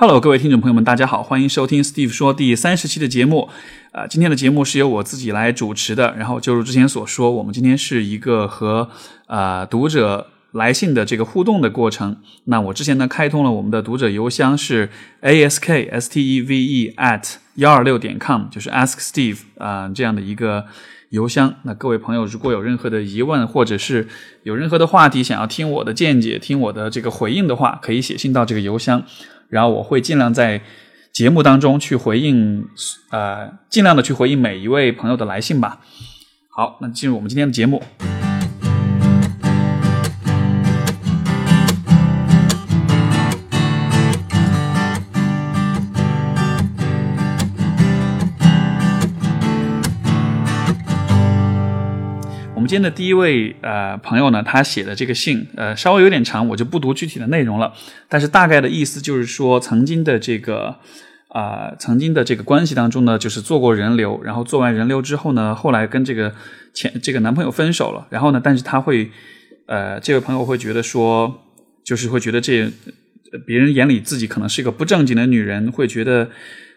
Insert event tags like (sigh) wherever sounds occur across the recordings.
Hello，各位听众朋友们，大家好，欢迎收听 Steve 说第三十期的节目。啊、今天的节目是由我自己来主持的。然后就如之前所说，我们今天是一个和啊、读者来信的这个互动的过程。那我之前呢开通了我们的读者邮箱是 ask s t e v e at 幺二六点 com，就是 ask Steve 啊、这样的一个邮箱。那各位朋友如果有任何的疑问，或者是有任何的话题想要听我的见解、听我的这个回应的话，可以写信到这个邮箱。然后我会尽量在节目当中去回应，呃，尽量的去回应每一位朋友的来信吧。好，那进入我们今天的节目。们今天的第一位呃朋友呢，他写的这个信呃稍微有点长，我就不读具体的内容了。但是大概的意思就是说，曾经的这个啊、曾经的这个关系当中呢，就是做过人流，然后做完人流之后呢，后来跟这个前这个男朋友分手了。然后呢，但是他会呃，这位朋友会觉得说，就是会觉得这别人眼里自己可能是一个不正经的女人，会觉得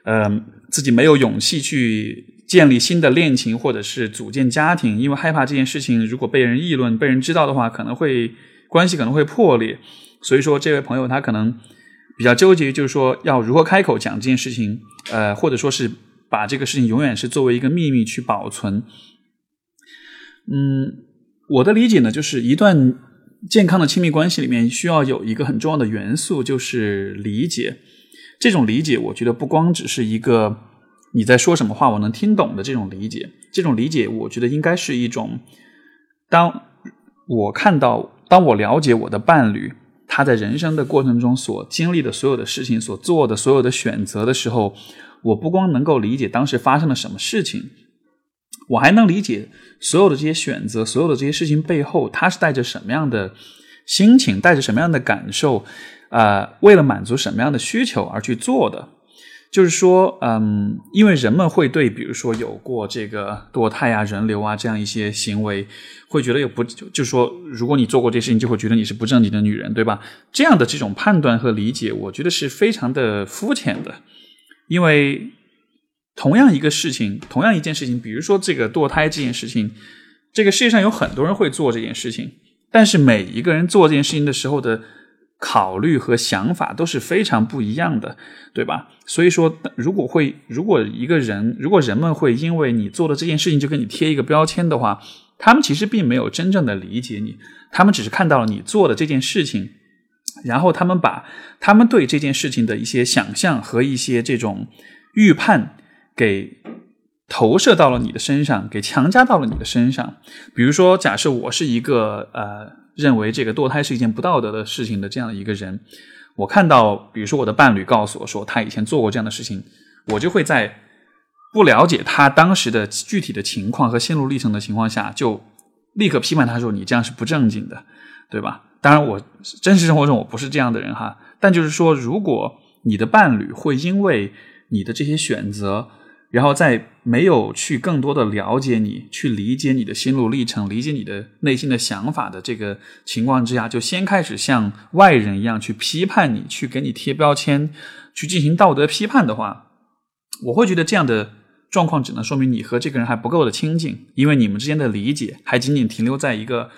呃自己没有勇气去建立新的恋情或者是组建家庭，因为害怕这件事情如果被人议论、被人知道的话，可能会关系可能会破裂。所以说，这位朋友他可能比较纠结，就是说要如何开口讲这件事情，呃，或者说是把这个事情永远是作为一个秘密去保存。嗯，我的理解呢，就是一段健康的亲密关系里面需要有一个很重要的元素，就是理解。这种理解，我觉得不光只是一个你在说什么话我能听懂的这种理解，这种理解，我觉得应该是一种，当我看到，当我了解我的伴侣他在人生的过程中所经历的所有的事情，所做的所有的选择的时候，我不光能够理解当时发生了什么事情，我还能理解所有的这些选择，所有的这些事情背后，他是带着什么样的心情，带着什么样的感受，呃，为了满足什么样的需求而去做的。就是说，嗯，因为人们会对，比如说有过这个堕胎啊、人流啊这样一些行为，会觉得有不，就是说，如果你做过这事情，就会觉得你是不正经的女人，对吧？这样的这种判断和理解，我觉得是非常的肤浅的，因为同样一个事情，同样一件事情，比如说这个堕胎这件事情，这个世界上有很多人会做这件事情，但是每一个人做这件事情的时候的考虑和想法都是非常不一样的，对吧？所以说，如果会，如果一个人，如果人们会因为你做的这件事情就给你贴一个标签的话，他们其实并没有真正的理解你，他们只是看到了你做的这件事情，然后他们把他们对这件事情的一些想象和一些这种预判给投射到了你的身上，给强加到了你的身上。比如说，假设我是一个呃认为这个堕胎是一件不道德的事情的这样的一个人，我看到，比如说我的伴侣告诉我说他以前做过这样的事情，我就会在不了解他当时的具体的情况和心路历程的情况下，就立刻批判他说你这样是不正经的，对吧？当然，我真实生活中我不是这样的人哈，但就是说，如果你的伴侣会因为你的这些选择，然后在没有去更多的了解你、去理解你的心路历程、理解你的内心的想法的这个情况之下，就先开始像外人一样去批判你、去给你贴标签、去进行道德批判的话，我会觉得这样的状况只能说明你和这个人还不够的亲近，因为你们之间的理解还仅仅停留在一个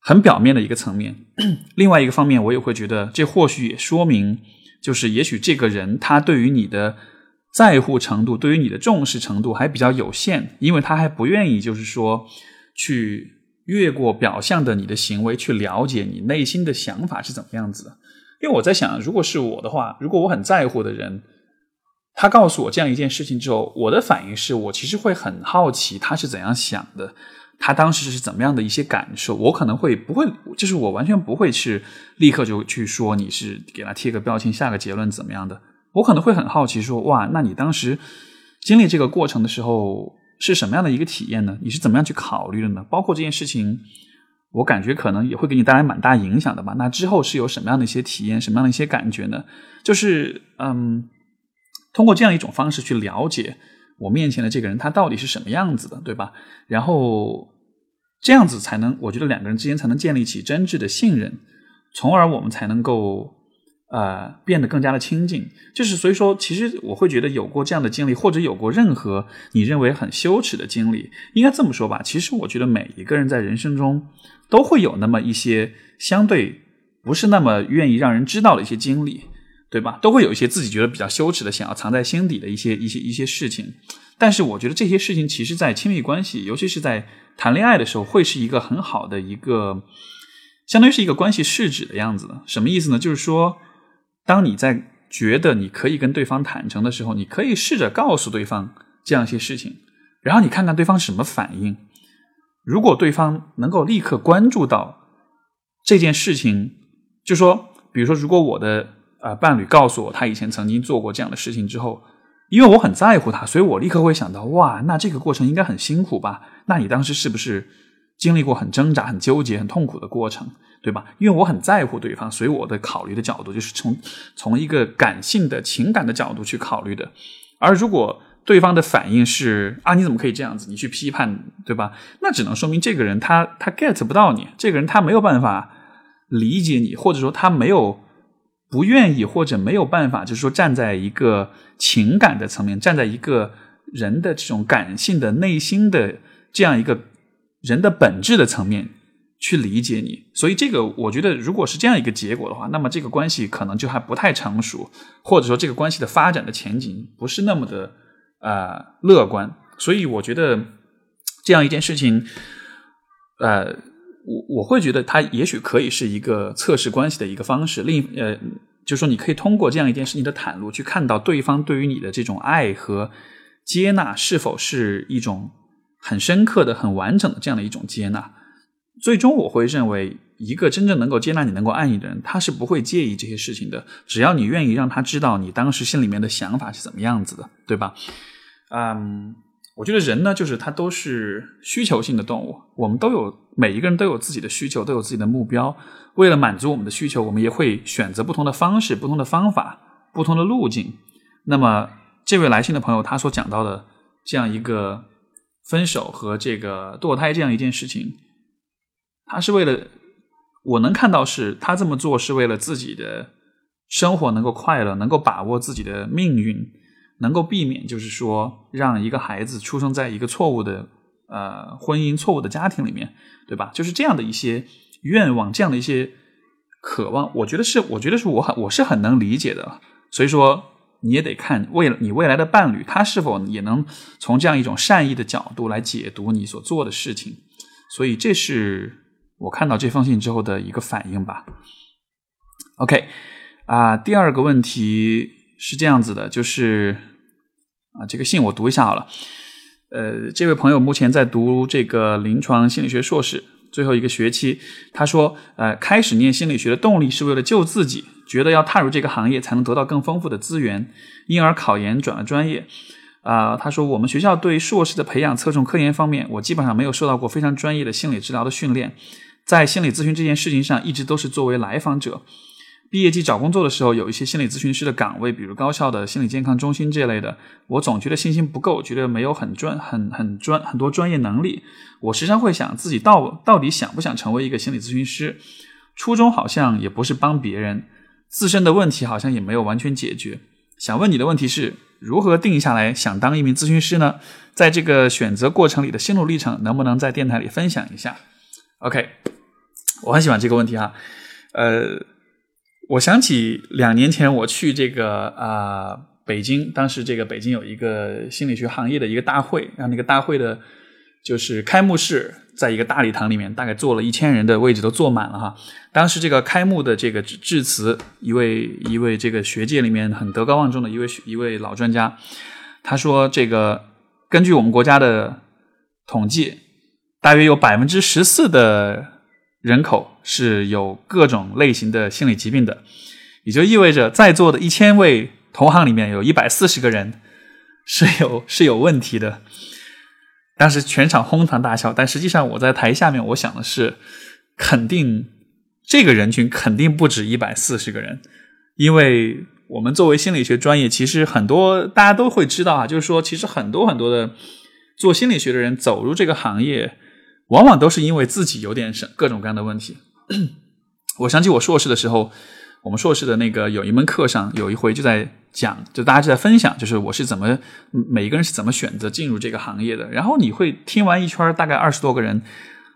很表面的一个层面。(clears throat) 另外一个方面，我也会觉得这或许也说明，就是也许这个人他对于你的。在乎程度对于你的重视程度还比较有限，因为他还不愿意，就是说去越过表象的你的行为，去了解你内心的想法是怎么样子的。因为我在想，如果是我的话，如果我很在乎的人，他告诉我这样一件事情之后，我的反应是我其实会很好奇他是怎样想的，他当时是怎么样的一些感受。我可能会不会，就是我完全不会是立刻就去说你是给他贴个标签，下个结论怎么样的。我可能会很好奇，说哇，那你当时经历这个过程的时候是什么样的一个体验呢？你是怎么样去考虑的呢？包括这件事情，我感觉可能也会给你带来蛮大影响的吧。那之后是有什么样的一些体验，什么样的一些感觉呢？就是嗯，通过这样一种方式去了解我面前的这个人他到底是什么样子的，对吧？然后这样子才能，我觉得两个人之间才能建立起真挚的信任，从而我们才能够。呃变得更加的亲近。就是所以说，其实我会觉得有过这样的经历，或者有过任何你认为很羞耻的经历，应该这么说吧。其实我觉得每一个人在人生中都会有那么一些相对不是那么愿意让人知道的一些经历。对吧？都会有一些自己觉得比较羞耻的，想要藏在心底的一些一些一些事情。但是我觉得这些事情，其实，在亲密关系，尤其是在谈恋爱的时候，会是一个很好的一个，相当于是一个关系试纸的样子。什么意思呢？就是说，当你在觉得你可以跟对方坦诚的时候，你可以试着告诉对方这样一些事情，然后你看看对方什么反应。如果对方能够立刻关注到这件事情，就说，比如说，如果我的。啊，伴侣告诉我他以前曾经做过这样的事情之后，因为我很在乎他，所以我立刻会想到，哇，那这个过程应该很辛苦吧？那你当时是不是经历过很挣扎、很纠结、很痛苦的过程，对吧？因为我很在乎对方，所以我的考虑的角度就是从从一个感性的情感的角度去考虑的。而如果对方的反应是啊，你怎么可以这样子？你去批判，对吧？那只能说明这个人他他 get 不到你，这个人他没有办法理解你，或者说他没有。不愿意或者没有办法，就是说站在一个情感的层面，站在一个人的这种感性的内心的这样一个人的本质的层面去理解你，所以这个我觉得，如果是这样一个结果的话，那么这个关系可能就还不太成熟，或者说这个关系的发展的前景不是那么的啊乐观。所以我觉得这样一件事情，呃。我我会觉得它也许可以是一个测试关系的一个方式。另呃，就是说你可以通过这样一件事情的袒露，去看到对方对于你的这种爱和接纳是否是一种很深刻的、很完整的这样的一种接纳。最终我会认为，一个真正能够接纳你、能够爱你的人，他是不会介意这些事情的。只要你愿意让他知道你当时心里面的想法是怎么样子的，对吧？嗯。我觉得人呢，就是他都是需求性的动物。我们都有每一个人都有自己的需求，都有自己的目标。为了满足我们的需求，我们也会选择不同的方式、不同的方法、不同的路径。那么，这位来信的朋友他所讲到的这样一个分手和这个堕胎这样一件事情，他是为了我能看到是他这么做是为了自己的生活能够快乐，能够把握自己的命运。能够避免，就是说，让一个孩子出生在一个错误的呃婚姻、错误的家庭里面，对吧？就是这样的一些愿望，这样的一些渴望，我觉得是，我觉得是我很我是很能理解的。所以说，你也得看未你未来的伴侣，他是否也能从这样一种善意的角度来解读你所做的事情。所以，这是我看到这封信之后的一个反应吧。OK，啊，第二个问题。是这样子的，就是啊，这个信我读一下好了。呃，这位朋友目前在读这个临床心理学硕士最后一个学期。他说，呃，开始念心理学的动力是为了救自己，觉得要踏入这个行业才能得到更丰富的资源，因而考研转了专业。啊，他说我们学校对硕士的培养侧重科研方面，我基本上没有受到过非常专业的心理治疗的训练，在心理咨询这件事情上，一直都是作为来访者。毕业季找工作的时候，有一些心理咨询师的岗位，比如高校的心理健康中心这类的，我总觉得信心不够，觉得没有很专、很很专很多专业能力。我时常会想，自己到到底想不想成为一个心理咨询师？初衷好像也不是帮别人，自身的问题好像也没有完全解决。想问你的问题是如何定下来想当一名咨询师呢？在这个选择过程里的心路历程，能不能在电台里分享一下？OK，我很喜欢这个问题哈，呃。我想起两年前我去这个啊北京，当时这个北京有一个心理学行业的一个大会，让那个大会的，就是开幕式，在一个大礼堂里面，大概坐了一千人的位置都坐满了哈。当时这个开幕的这个致辞，一位一位这个学界里面很德高望重的一位一位老专家，他说这个根据我们国家的统计，大约有百分之十四的。人口是有各种类型的心理疾病的，也就意味着在座的一千位同行里面有一百四十个人是有是有问题的。当时全场哄堂大笑，但实际上我在台下面，我想的是，肯定这个人群肯定不止一百四十个人，因为我们作为心理学专业，其实很多大家都会知道啊，就是说，其实很多很多的做心理学的人走入这个行业。往往都是因为自己有点什各种各样的问题。(coughs) 我想起我硕士的时候，我们硕士的那个有一门课上，有一回就在讲，就大家就在分享，就是我是怎么每一个人是怎么选择进入这个行业的。然后你会听完一圈，大概二十多个人，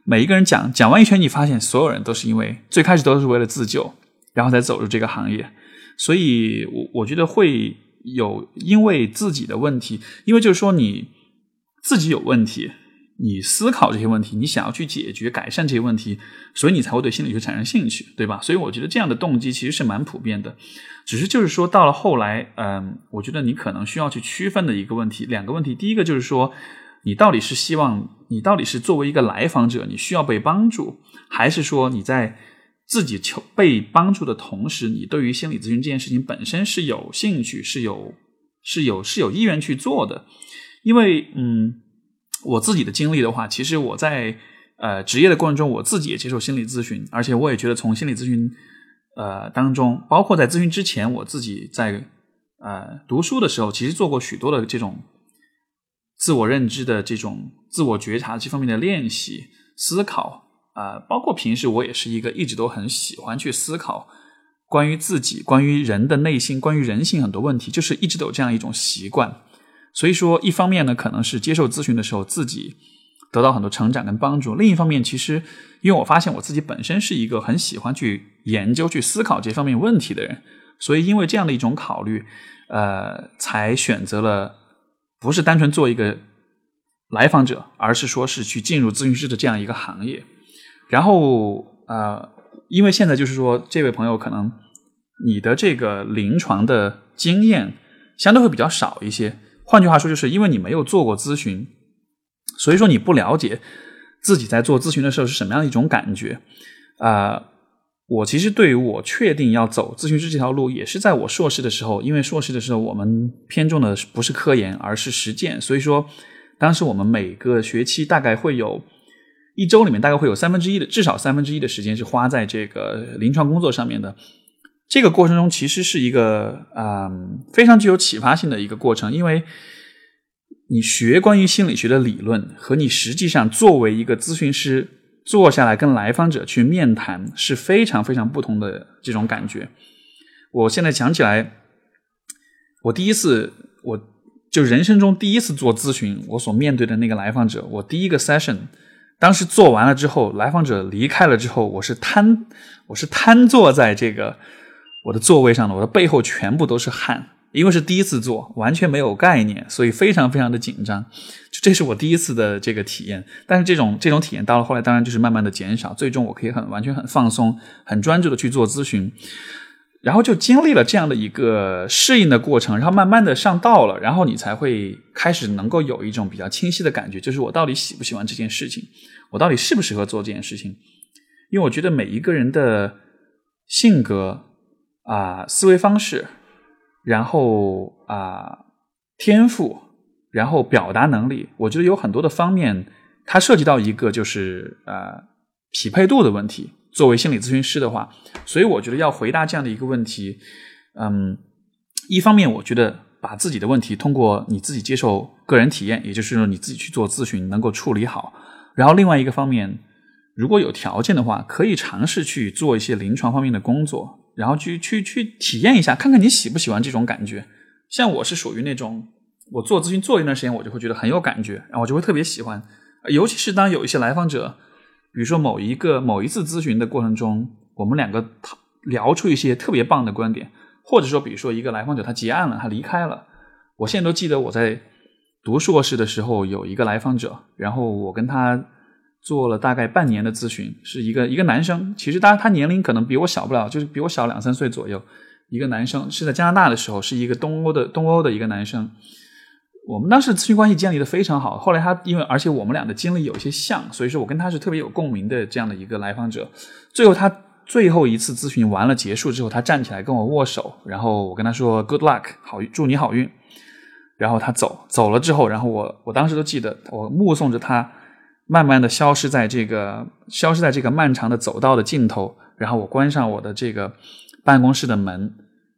每一个人讲讲完一圈，你发现所有人都是因为最开始都是为了自救，然后才走入这个行业。所以，我我觉得会有因为自己的问题，因为就是说你自己有问题。你思考这些问题，你想要去解决、改善这些问题，所以你才会对心理学产生兴趣，对吧？所以我觉得这样的动机其实是蛮普遍的，只是就是说到了后来，嗯，我觉得你可能需要去区分的一个问题，两个问题。第一个就是说，你到底是希望，你到底是作为一个来访者，你需要被帮助，还是说你在自己求被帮助的同时，你对于心理咨询这件事情本身是有兴趣、是有、是有、是有意愿去做的？因为，嗯。我自己的经历的话，其实我在呃职业的过程中，我自己也接受心理咨询，而且我也觉得从心理咨询呃当中，包括在咨询之前，我自己在呃读书的时候，其实做过许多的这种自我认知的这种自我觉察这方面的练习思考啊，包括平时我也是一个一直都很喜欢去思考关于自己、关于人的内心、关于人性很多问题，就是一直都有这样一种习惯。所以说，一方面呢，可能是接受咨询的时候自己得到很多成长跟帮助；另一方面，其实因为我发现我自己本身是一个很喜欢去研究、去思考这方面问题的人，所以因为这样的一种考虑，呃，才选择了不是单纯做一个来访者，而是说是去进入咨询师的这样一个行业。然后，呃，因为现在就是说，这位朋友可能你的这个临床的经验相对会比较少一些。换句话说，就是因为你没有做过咨询，所以说你不了解自己在做咨询的时候是什么样的一种感觉。啊，我其实对于我确定要走咨询师这条路，也是在我硕士的时候，因为硕士的时候我们偏重的不是科研，而是实践，所以说当时我们每个学期大概会有一周里面大概会有三分之一的至少三分之一的时间是花在这个临床工作上面的。这个过程中其实是一个嗯非常具有启发性的一个过程，因为你学关于心理学的理论和你实际上作为一个咨询师坐下来跟来访者去面谈是非常非常不同的这种感觉。我现在想起来，我第一次我就人生中第一次做咨询，我所面对的那个来访者，我第一个 session 当时做完了之后，来访者离开了之后，我是瘫我是瘫坐在这个。我的座位上呢，我的背后全部都是汗，因为是第一次做，完全没有概念，所以非常非常的紧张。就这是我第一次的这个体验，但是这种这种体验到了后来，当然就是慢慢的减少，最终我可以很完全很放松、很专注的去做咨询。然后就经历了这样的一个适应的过程，然后慢慢的上道了，然后你才会开始能够有一种比较清晰的感觉，就是我到底喜不喜欢这件事情，我到底适不适合做这件事情。因为我觉得每一个人的性格。啊，思维方式，然后啊，天赋，然后表达能力，我觉得有很多的方面，它涉及到一个就是呃匹配度的问题。作为心理咨询师的话，所以我觉得要回答这样的一个问题，嗯，一方面我觉得把自己的问题通过你自己接受个人体验，也就是说你自己去做咨询能够处理好，然后另外一个方面，如果有条件的话，可以尝试去做一些临床方面的工作。然后去去去体验一下，看看你喜不喜欢这种感觉。像我是属于那种，我做咨询做一段时间，我就会觉得很有感觉，然后我就会特别喜欢。尤其是当有一些来访者，比如说某一个某一次咨询的过程中，我们两个聊出一些特别棒的观点，或者说比如说一个来访者他结案了，他离开了，我现在都记得我在读硕士的时候有一个来访者，然后我跟他。做了大概半年的咨询，是一个一个男生，其实当然他年龄可能比我小不了，就是比我小两三岁左右。一个男生是在加拿大的时候，是一个东欧的东欧的一个男生。我们当时咨询关系建立的非常好。后来他因为而且我们俩的经历有些像，所以说我跟他是特别有共鸣的这样的一个来访者。最后他最后一次咨询完了结束之后，他站起来跟我握手，然后我跟他说 “Good luck，好祝你好运”。然后他走走了之后，然后我我当时都记得，我目送着他。慢慢的消失在这个消失在这个漫长的走道的尽头，然后我关上我的这个办公室的门，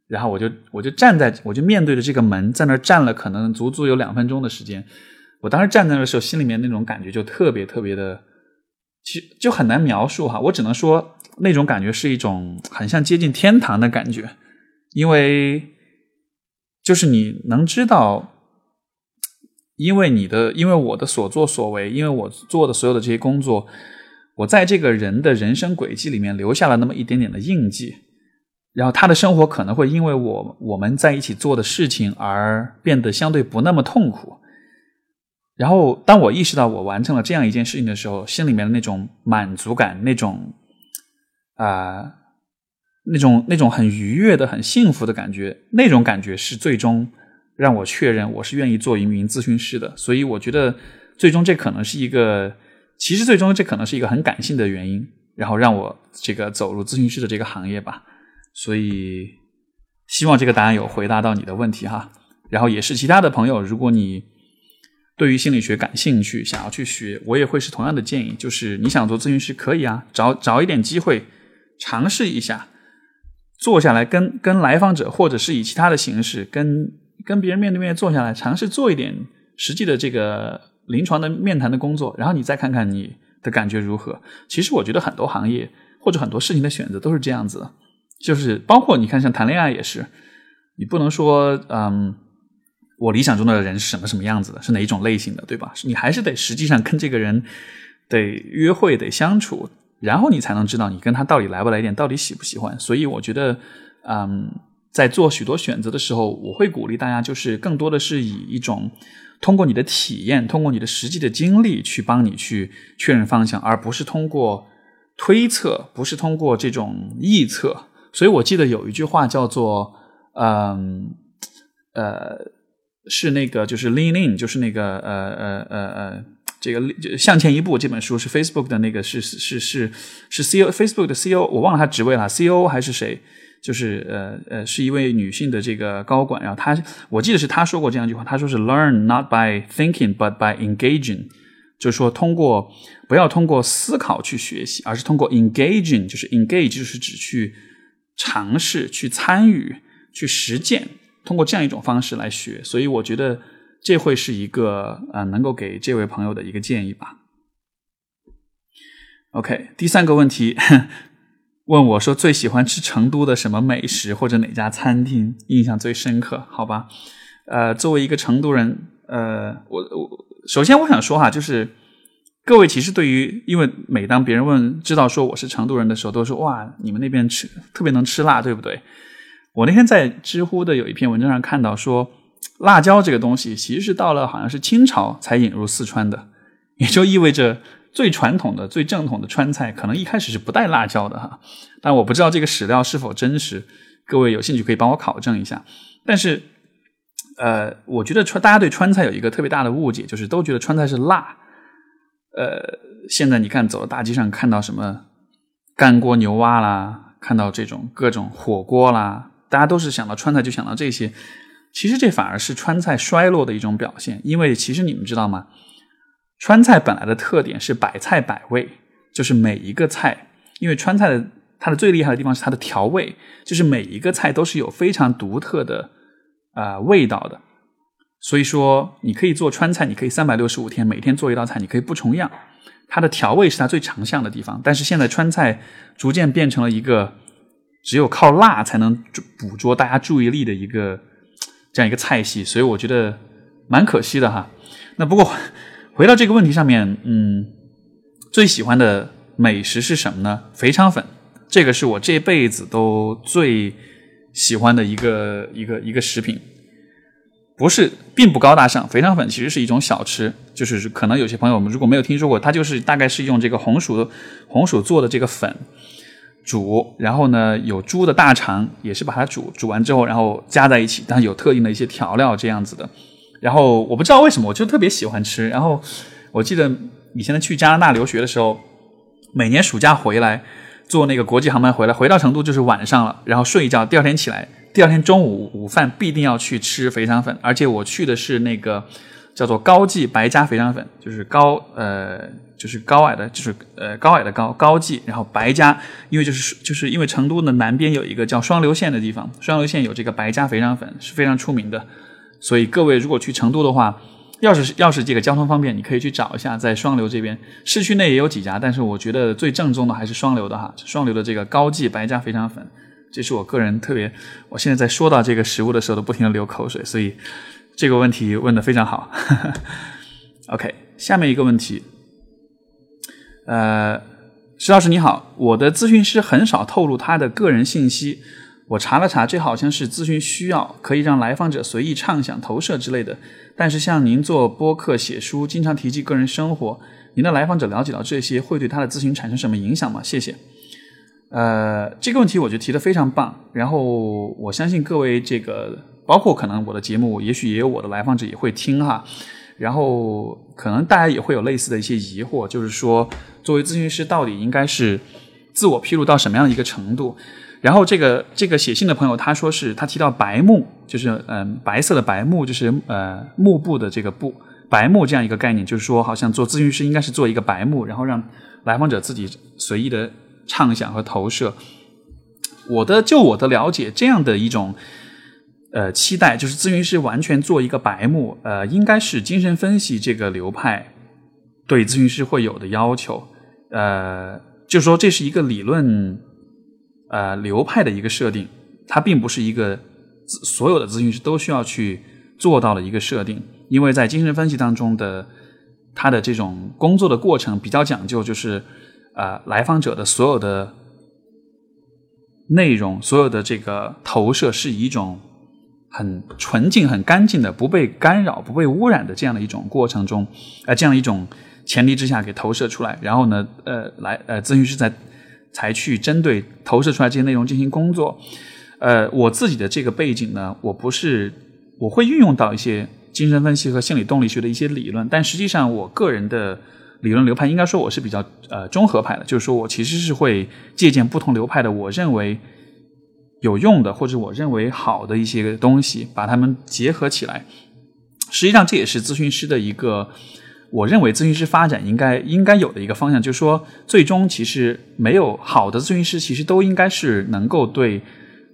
然后我就我就站在我就面对着这个门，在那儿站了可能足足有两分钟的时间。我当时站在那的时候，心里面那种感觉就特别特别的，其实就很难描述哈。我只能说，那种感觉是一种很像接近天堂的感觉，因为就是你能知道。因为你的，因为我的所作所为，因为我做的所有的这些工作，我在这个人的人生轨迹里面留下了那么一点点的印记，然后他的生活可能会因为我我们在一起做的事情而变得相对不那么痛苦。然后当我意识到我完成了这样一件事情的时候，心里面的那种满足感，那种啊，那种那种很愉悦的、很幸福的感觉，那种感觉是最终。让我确认我是愿意做一名咨询师的，所以我觉得最终这可能是一个，其实最终这可能是一个很感性的原因，然后让我这个走入咨询师的这个行业吧。所以希望这个答案有回答到你的问题哈。然后也是其他的朋友，如果你对于心理学感兴趣，想要去学，我也会是同样的建议，就是你想做咨询师可以啊，找找一点机会尝试一下，坐下来跟跟来访者，或者是以其他的形式跟。跟别人面对面坐下来，尝试做一点实际的这个临床的面谈的工作，然后你再看看你的感觉如何。其实我觉得很多行业或者很多事情的选择都是这样子，就是包括你看像谈恋爱也是，你不能说嗯，我理想中的人是什么什么样子的，是哪一种类型的，对吧？你还是得实际上跟这个人得约会得相处，然后你才能知道你跟他到底来不来电，到底喜不喜欢。所以我觉得嗯。在做许多选择的时候，我会鼓励大家，就是更多的是以一种通过你的体验，通过你的实际的经历去帮你去确认方向，而不是通过推测，不是通过这种臆测。所以我记得有一句话叫做“嗯呃”，是那个就是 “lean in”，就是那个呃呃呃呃，这个向前一步这本书是 Facebook 的那个是是是是 C O Facebook 的 C O，我忘了他职位了，C O 还是谁？就是呃呃，是一位女性的这个高管，然后她，我记得是她说过这样一句话，她说是 “learn not by thinking but by engaging”，就是说通过不要通过思考去学习，而是通过 engaging，就是 engage 就是指去尝试、去参与、去实践，通过这样一种方式来学。所以我觉得这会是一个呃能够给这位朋友的一个建议吧。OK，第三个问题。问我说最喜欢吃成都的什么美食，或者哪家餐厅印象最深刻？好吧，呃，作为一个成都人，呃，我我首先我想说哈，就是各位其实对于，因为每当别人问知道说我是成都人的时候，都说哇，你们那边吃特别能吃辣，对不对？我那天在知乎的有一篇文章上看到说，辣椒这个东西其实是到了好像是清朝才引入四川的，也就意味着。最传统的、最正统的川菜，可能一开始是不带辣椒的哈，但我不知道这个史料是否真实，各位有兴趣可以帮我考证一下。但是，呃，我觉得川大家对川菜有一个特别大的误解，就是都觉得川菜是辣。呃，现在你看走到大街上看到什么干锅牛蛙啦，看到这种各种火锅啦，大家都是想到川菜就想到这些，其实这反而是川菜衰落的一种表现，因为其实你们知道吗？川菜本来的特点是百菜百味，就是每一个菜，因为川菜的它的最厉害的地方是它的调味，就是每一个菜都是有非常独特的啊味道的。所以说，你可以做川菜，你可以三百六十五天每天做一道菜，你可以不重样。它的调味是它最长项的地方。但是现在川菜逐渐变成了一个只有靠辣才能捕捉大家注意力的一个这样一个菜系，所以我觉得蛮可惜的哈。那不过。回到这个问题上面，嗯，最喜欢的美食是什么呢？肥肠粉，这个是我这辈子都最喜欢的一个一个一个食品，不是并不高大上。肥肠粉其实是一种小吃，就是可能有些朋友们如果没有听说过，它就是大概是用这个红薯红薯做的这个粉煮，然后呢有猪的大肠也是把它煮煮完之后，然后加在一起，但是有特定的一些调料这样子的。然后我不知道为什么，我就特别喜欢吃。然后我记得以前去加拿大留学的时候，每年暑假回来坐那个国际航班回来，回到成都就是晚上了，然后睡一觉，第二天起来，第二天中午午饭必定要去吃肥肠粉，而且我去的是那个叫做高记白家肥肠粉，就是高呃就是高矮的，就是呃高矮的高高记，然后白家，因为就是就是因为成都的南边有一个叫双流县的地方，双流县有这个白家肥肠粉是非常出名的。所以各位如果去成都的话，要是要是这个交通方便，你可以去找一下，在双流这边市区内也有几家，但是我觉得最正宗的还是双流的哈，双流的这个高记白家肥肠粉，这是我个人特别，我现在在说到这个食物的时候都不停的流口水，所以这个问题问的非常好。(laughs) OK，下面一个问题，呃，石老师你好，我的咨询师很少透露他的个人信息。我查了查，这好像是咨询需要，可以让来访者随意畅想、投射之类的。但是像您做播客、写书，经常提及个人生活，您的来访者了解到这些，会对他的咨询产生什么影响吗？谢谢。呃，这个问题我觉得提的非常棒。然后我相信各位这个，包括可能我的节目，也许也有我的来访者也会听哈。然后可能大家也会有类似的一些疑惑，就是说，作为咨询师，到底应该是自我披露到什么样的一个程度？然后这个这个写信的朋友他说是他提到白幕，就是嗯白色的白幕，就是呃幕布的这个布白幕这样一个概念，就是说好像做咨询师应该是做一个白幕，然后让来访者自己随意的畅想和投射。我的就我的了解，这样的一种呃期待，就是咨询师完全做一个白幕，呃，应该是精神分析这个流派对咨询师会有的要求，呃，就说这是一个理论。呃，流派的一个设定，它并不是一个所有的咨询师都需要去做到的一个设定，因为在精神分析当中的他的这种工作的过程比较讲究，就是呃，来访者的所有的内容，所有的这个投射是一种很纯净、很干净的、不被干扰、不被污染的这样的一种过程中，呃，这样一种前提之下给投射出来，然后呢，呃，来呃，咨询师在。才去针对投射出来这些内容进行工作。呃，我自己的这个背景呢，我不是我会运用到一些精神分析和心理动力学的一些理论，但实际上我个人的理论流派应该说我是比较呃综合派的，就是说我其实是会借鉴不同流派的我认为有用的或者我认为好的一些东西，把它们结合起来。实际上这也是咨询师的一个。我认为咨询师发展应该应该有的一个方向，就是说，最终其实没有好的咨询师，其实都应该是能够对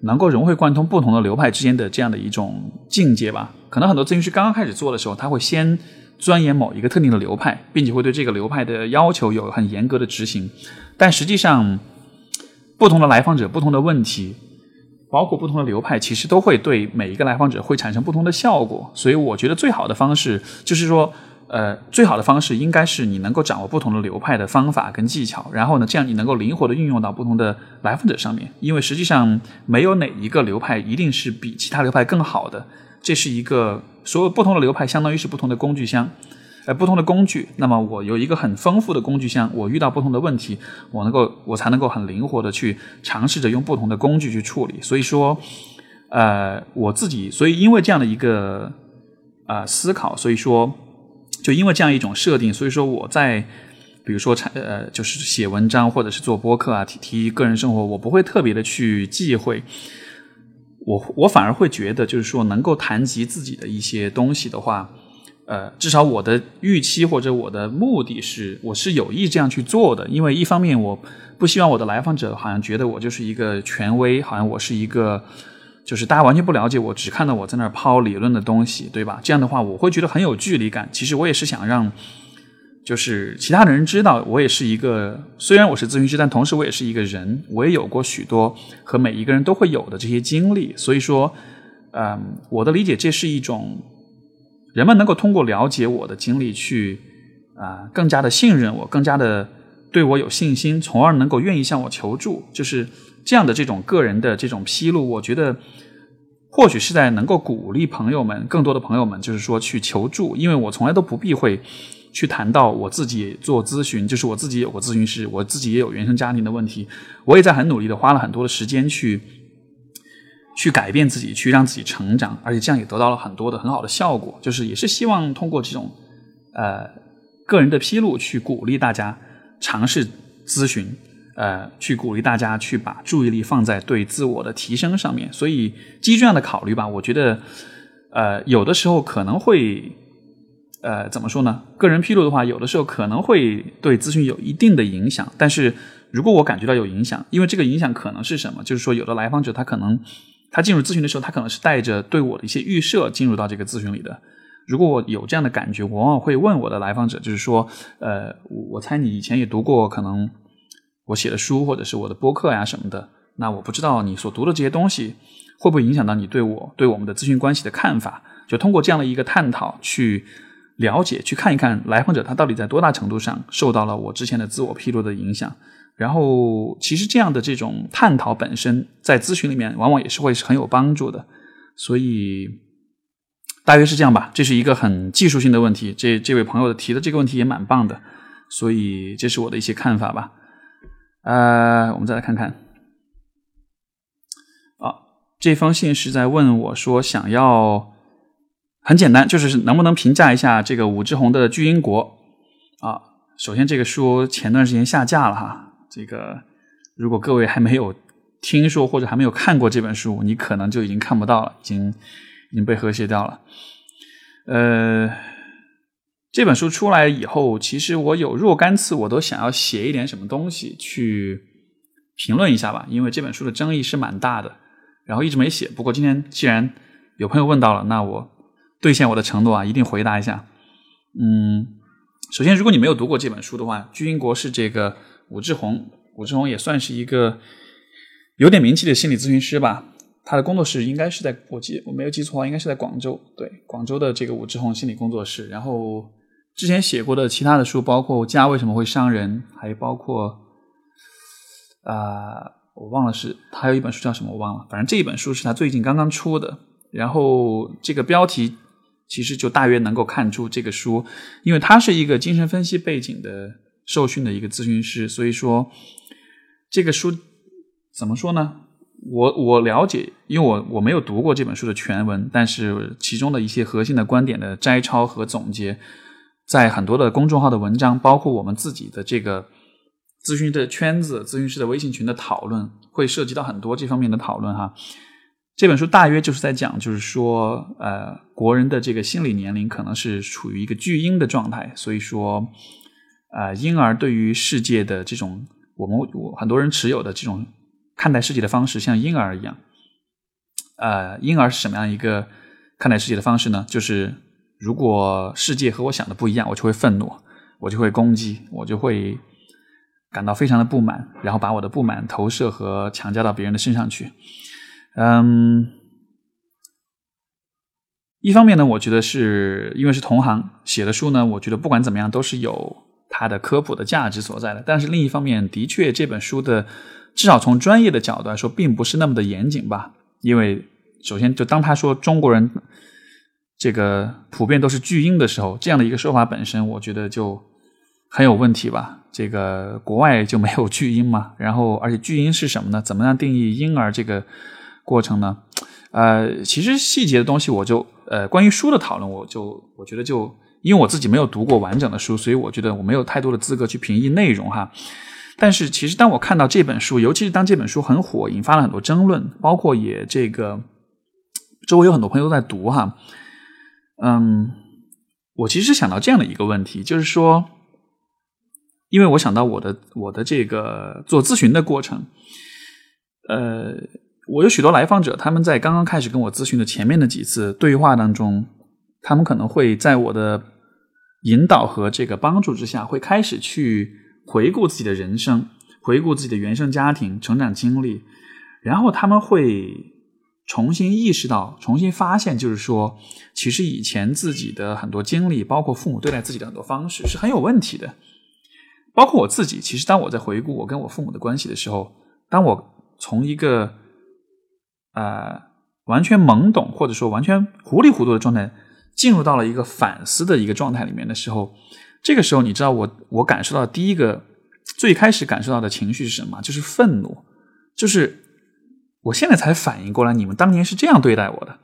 能够融会贯通不同的流派之间的这样的一种境界吧。可能很多咨询师刚刚开始做的时候，他会先钻研某一个特定的流派，并且会对这个流派的要求有很严格的执行。但实际上，不同的来访者、不同的问题，包括不同的流派，其实都会对每一个来访者会产生不同的效果。所以，我觉得最好的方式就是说。呃，最好的方式应该是你能够掌握不同的流派的方法跟技巧，然后呢，这样你能够灵活的运用到不同的来访者上面。因为实际上没有哪一个流派一定是比其他流派更好的，这是一个所有不同的流派相当于是不同的工具箱，呃，不同的工具。那么我有一个很丰富的工具箱，我遇到不同的问题，我能够我才能够很灵活的去尝试着用不同的工具去处理。所以说，呃，我自己所以因为这样的一个呃思考，所以说。就因为这样一种设定，所以说我在比如说呃，就是写文章或者是做播客啊，提提个人生活，我不会特别的去忌讳。我我反而会觉得，就是说能够谈及自己的一些东西的话，呃，至少我的预期或者我的目的是，我是有意这样去做的。因为一方面，我不希望我的来访者好像觉得我就是一个权威，好像我是一个。就是大家完全不了解我，只看到我在那儿抛理论的东西，对吧？这样的话，我会觉得很有距离感。其实我也是想让，就是其他的人知道，我也是一个，虽然我是咨询师，但同时我也是一个人，我也有过许多和每一个人都会有的这些经历。所以说，嗯，我的理解，这是一种人们能够通过了解我的经历，去啊，更加的信任我，更加的对我有信心，从而能够愿意向我求助，就是。这样的这种个人的这种披露，我觉得或许是在能够鼓励朋友们，更多的朋友们，就是说去求助。因为我从来都不避讳去谈到我自己做咨询，就是我自己有个咨询师，我自己也有原生家庭的问题，我也在很努力的花了很多的时间去去改变自己，去让自己成长，而且这样也得到了很多的很好的效果。就是也是希望通过这种呃个人的披露，去鼓励大家尝试咨询。呃，去鼓励大家去把注意力放在对自我的提升上面。所以基于这样的考虑吧，我觉得，呃，有的时候可能会，呃，怎么说呢？个人披露的话，有的时候可能会对咨询有一定的影响。但是如果我感觉到有影响，因为这个影响可能是什么？就是说，有的来访者他可能他进入咨询的时候，他可能是带着对我的一些预设进入到这个咨询里的。如果我有这样的感觉，我往往会问我的来访者，就是说，呃，我猜你以前也读过可能我写的书或者是我的播客呀什么的，那我不知道你所读的这些东西会不会影响到你对我对我们的咨询关系的看法？就通过这样的一个探讨去了解，去看一看来访者他到底在多大程度上受到了我之前的自我披露的影响。然后，其实这样的这种探讨本身在咨询里面往往也是会是很有帮助的，所以。大约是这样吧，这是一个很技术性的问题。这这位朋友提的这个问题也蛮棒的，所以这是我的一些看法吧。呃，我们再来看看。啊，这封信是在问我说，想要很简单，就是能不能评价一下这个武志红的《巨婴国》啊？首先，这个书前段时间下架了哈。这个如果各位还没有听说或者还没有看过这本书，你可能就已经看不到了，已经。已经被和谐掉了。呃，这本书出来以后，其实我有若干次我都想要写一点什么东西去评论一下吧，因为这本书的争议是蛮大的，然后一直没写。不过今天既然有朋友问到了，那我兑现我的承诺啊，一定回答一下。嗯，首先，如果你没有读过这本书的话，《巨婴国》是这个武志红，武志红也算是一个有点名气的心理咨询师吧。他的工作室应该是在我记我没有记错的话，应该是在广州。对，广州的这个武志红心理工作室。然后之前写过的其他的书，包括《家为什么会伤人》，还包括啊，我忘了是他有一本书叫什么，我忘了。反正这一本书是他最近刚刚出的。然后这个标题其实就大约能够看出这个书，因为他是一个精神分析背景的受训的一个咨询师，所以说这个书怎么说呢？我我了解，因为我我没有读过这本书的全文，但是其中的一些核心的观点的摘抄和总结，在很多的公众号的文章，包括我们自己的这个咨询的圈子、咨询师的微信群的讨论，会涉及到很多这方面的讨论哈。这本书大约就是在讲，就是说，呃，国人的这个心理年龄可能是处于一个巨婴的状态，所以说，呃，婴儿对于世界的这种，我们我很多人持有的这种。看待世界的方式像婴儿一样，呃，婴儿是什么样一个看待世界的方式呢？就是如果世界和我想的不一样，我就会愤怒，我就会攻击，我就会感到非常的不满，然后把我的不满投射和强加到别人的身上去。嗯，一方面呢，我觉得是因为是同行写的书呢，我觉得不管怎么样都是有它的科普的价值所在的。但是另一方面，的确这本书的。至少从专业的角度来说，并不是那么的严谨吧？因为首先，就当他说中国人这个普遍都是巨婴的时候，这样的一个说法本身，我觉得就很有问题吧？这个国外就没有巨婴嘛？然后，而且巨婴是什么呢？怎么样定义婴儿这个过程呢？呃，其实细节的东西，我就呃，关于书的讨论，我就我觉得就因为我自己没有读过完整的书，所以我觉得我没有太多的资格去评议内容哈。但是，其实当我看到这本书，尤其是当这本书很火，引发了很多争论，包括也这个周围有很多朋友都在读哈，嗯，我其实想到这样的一个问题，就是说，因为我想到我的我的这个做咨询的过程，呃，我有许多来访者，他们在刚刚开始跟我咨询的前面的几次对话当中，他们可能会在我的引导和这个帮助之下，会开始去。回顾自己的人生，回顾自己的原生家庭、成长经历，然后他们会重新意识到、重新发现，就是说，其实以前自己的很多经历，包括父母对待自己的很多方式，是很有问题的。包括我自己，其实当我在回顾我跟我父母的关系的时候，当我从一个呃完全懵懂或者说完全糊里糊涂的状态，进入到了一个反思的一个状态里面的时候。这个时候，你知道我我感受到第一个最开始感受到的情绪是什么？就是愤怒，就是我现在才反应过来，你们当年是这样对待我的。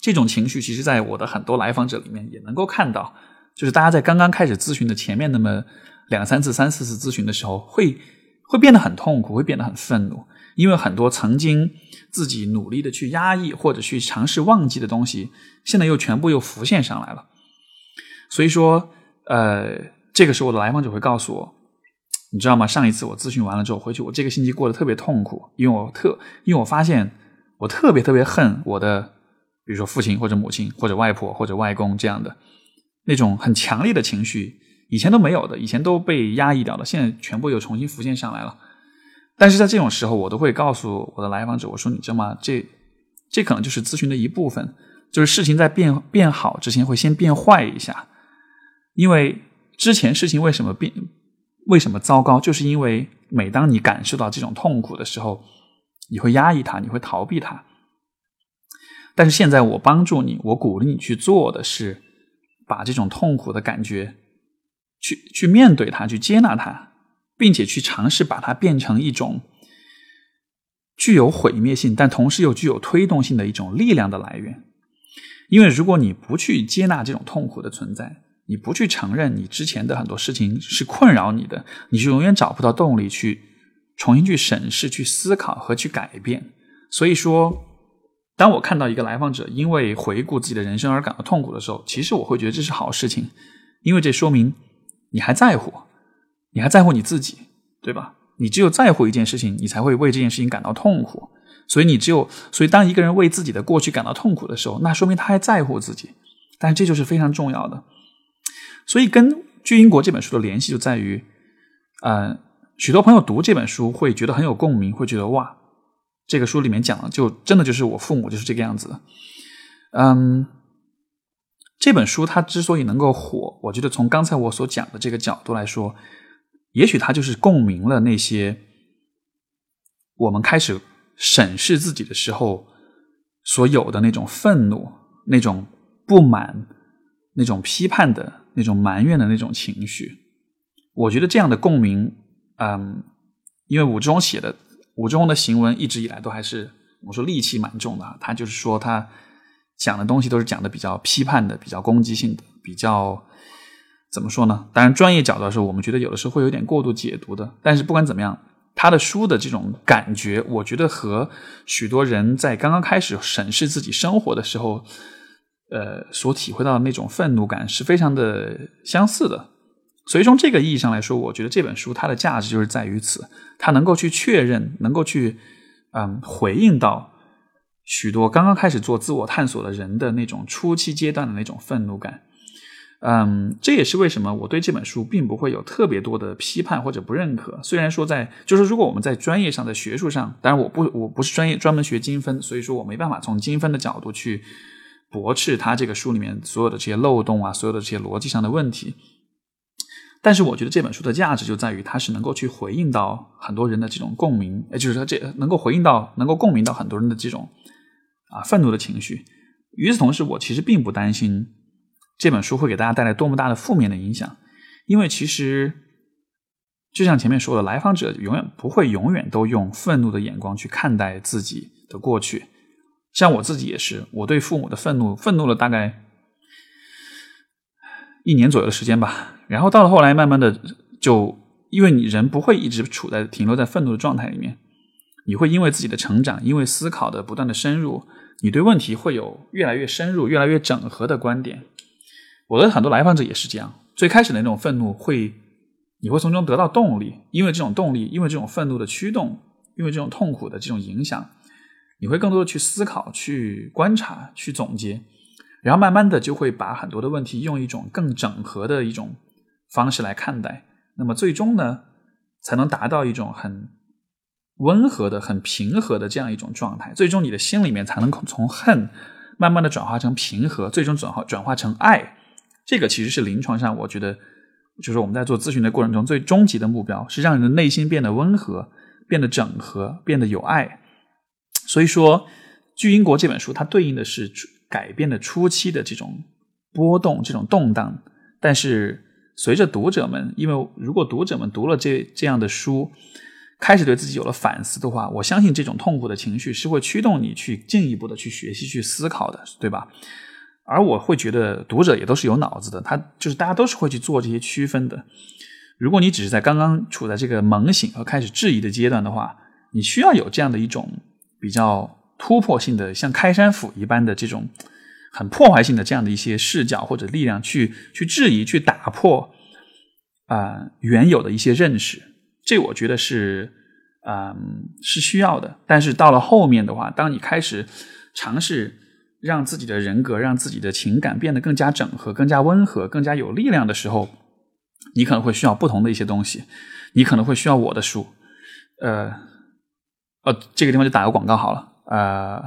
这种情绪，其实在我的很多来访者里面也能够看到，就是大家在刚刚开始咨询的前面那么两三次、三四次咨询的时候，会会变得很痛苦，会变得很愤怒，因为很多曾经自己努力的去压抑或者去尝试忘记的东西，现在又全部又浮现上来了。所以说。呃，这个时候我的来访者会告诉我，你知道吗？上一次我咨询完了之后回去，我这个星期过得特别痛苦，因为我特，因为我发现我特别特别恨我的比如说父亲或者母亲或者外婆或者外公这样的那种很强烈的情绪，以前都没有的，以前都被压抑掉了，现在全部又重新浮现上来了。但是在这种时候，我都会告诉我的来访者，我说：“你知道吗？这这可能就是咨询的一部分，就是事情在变变好之前会先变坏一下，因为之前事情为什么变为什么糟糕，就是因为每当你感受到这种痛苦的时候，你会压抑它，你会逃避它。但是现在我帮助你，我鼓励你去做的是，把这种痛苦的感觉去去面对它，去接纳它。”并且去尝试把它变成一种具有毁灭性，但同时又具有推动性的一种力量的来源。因为如果你不去接纳这种痛苦的存在，你不去承认你之前的很多事情是困扰你的，你就永远找不到动力去重新去审视、去思考和去改变。所以说，当我看到一个来访者因为回顾自己的人生而感到痛苦的时候，其实我会觉得这是好事情，因为这说明你还在乎。你还在乎你自己，对吧？你只有在乎一件事情，你才会为这件事情感到痛苦。所以你只有，所以当一个人为自己的过去感到痛苦的时候，那说明他还在乎自己。但这就是非常重要的。所以跟《巨英国》这本书的联系就在于，呃，许多朋友读这本书会觉得很有共鸣，会觉得哇，这个书里面讲的就真的就是我父母就是这个样子。嗯。这本书它之所以能够火，我觉得从刚才我所讲的这个角度来说。也许它就是共鸣了那些我们开始审视自己的时候所有的那种愤怒、那种不满、那种批判的那种埋怨的那种情绪。我觉得这样的共鸣，嗯，因为武志红写的武志红的行文一直以来都还是我说戾气蛮重的，他就是说他讲的东西都是讲的比较批判的、比较攻击性的、比较。怎么说呢？当然，专业角度来说，我们觉得有的时候会有点过度解读的。但是不管怎么样，他的书的这种感觉，我觉得和许多人在刚刚开始审视自己生活的时候，呃，所体会到的那种愤怒感是非常的相似的。所以从这个意义上来说，我觉得这本书它的价值就是在于此，它能够去确认，能够去嗯回应到许多刚刚开始做自我探索的人的那种初期阶段的那种愤怒感。嗯，这也是为什么我对这本书并不会有特别多的批判或者不认可。虽然说在，就是如果我们在专业上在学术上，当然我不我不是专业专门学精分，所以说我没办法从精分的角度去驳斥他这个书里面所有的这些漏洞啊，所有的这些逻辑上的问题。但是我觉得这本书的价值就在于它是能够去回应到很多人的这种共鸣，也就是说这能够回应到能够共鸣到很多人的这种啊愤怒的情绪。与此同时，我其实并不担心。这本书会给大家带来多么大的负面的影响？因为其实，就像前面说的，来访者永远不会永远都用愤怒的眼光去看待自己的过去。像我自己也是，我对父母的愤怒，愤怒了大概一年左右的时间吧。然后到了后来，慢慢的就，因为你人不会一直处在停留在愤怒的状态里面，你会因为自己的成长，因为思考的不断的深入，你对问题会有越来越深入、越来越整合的观点。我的很多来访者也是这样，最开始的那种愤怒会，你会从中得到动力，因为这种动力，因为这种愤怒的驱动，因为这种痛苦的这种影响，你会更多的去思考、去观察、去总结，然后慢慢的就会把很多的问题用一种更整合的一种方式来看待，那么最终呢，才能达到一种很温和的、很平和的这样一种状态，最终你的心里面才能从恨慢慢的转化成平和，最终转化转化成爱。这个其实是临床上，我觉得就是我们在做咨询的过程中最终极的目标，是让人的内心变得温和、变得整合、变得有爱。所以说，《巨英国》这本书它对应的是改变的初期的这种波动、这种动荡。但是随着读者们，因为如果读者们读了这这样的书，开始对自己有了反思的话，我相信这种痛苦的情绪是会驱动你去进一步的去学习、去思考的，对吧？而我会觉得读者也都是有脑子的，他就是大家都是会去做这些区分的。如果你只是在刚刚处在这个猛醒和开始质疑的阶段的话，你需要有这样的一种比较突破性的，像开山斧一般的这种很破坏性的这样的一些视角或者力量去去质疑、去打破啊原有的一些认识。这我觉得是嗯是需要的。但是到了后面的话，当你开始尝试。让自己的人格、让自己的情感变得更加整合、更加温和、更加有力量的时候，你可能会需要不同的一些东西。你可能会需要我的书，呃，呃，这个地方就打个广告好了，呃，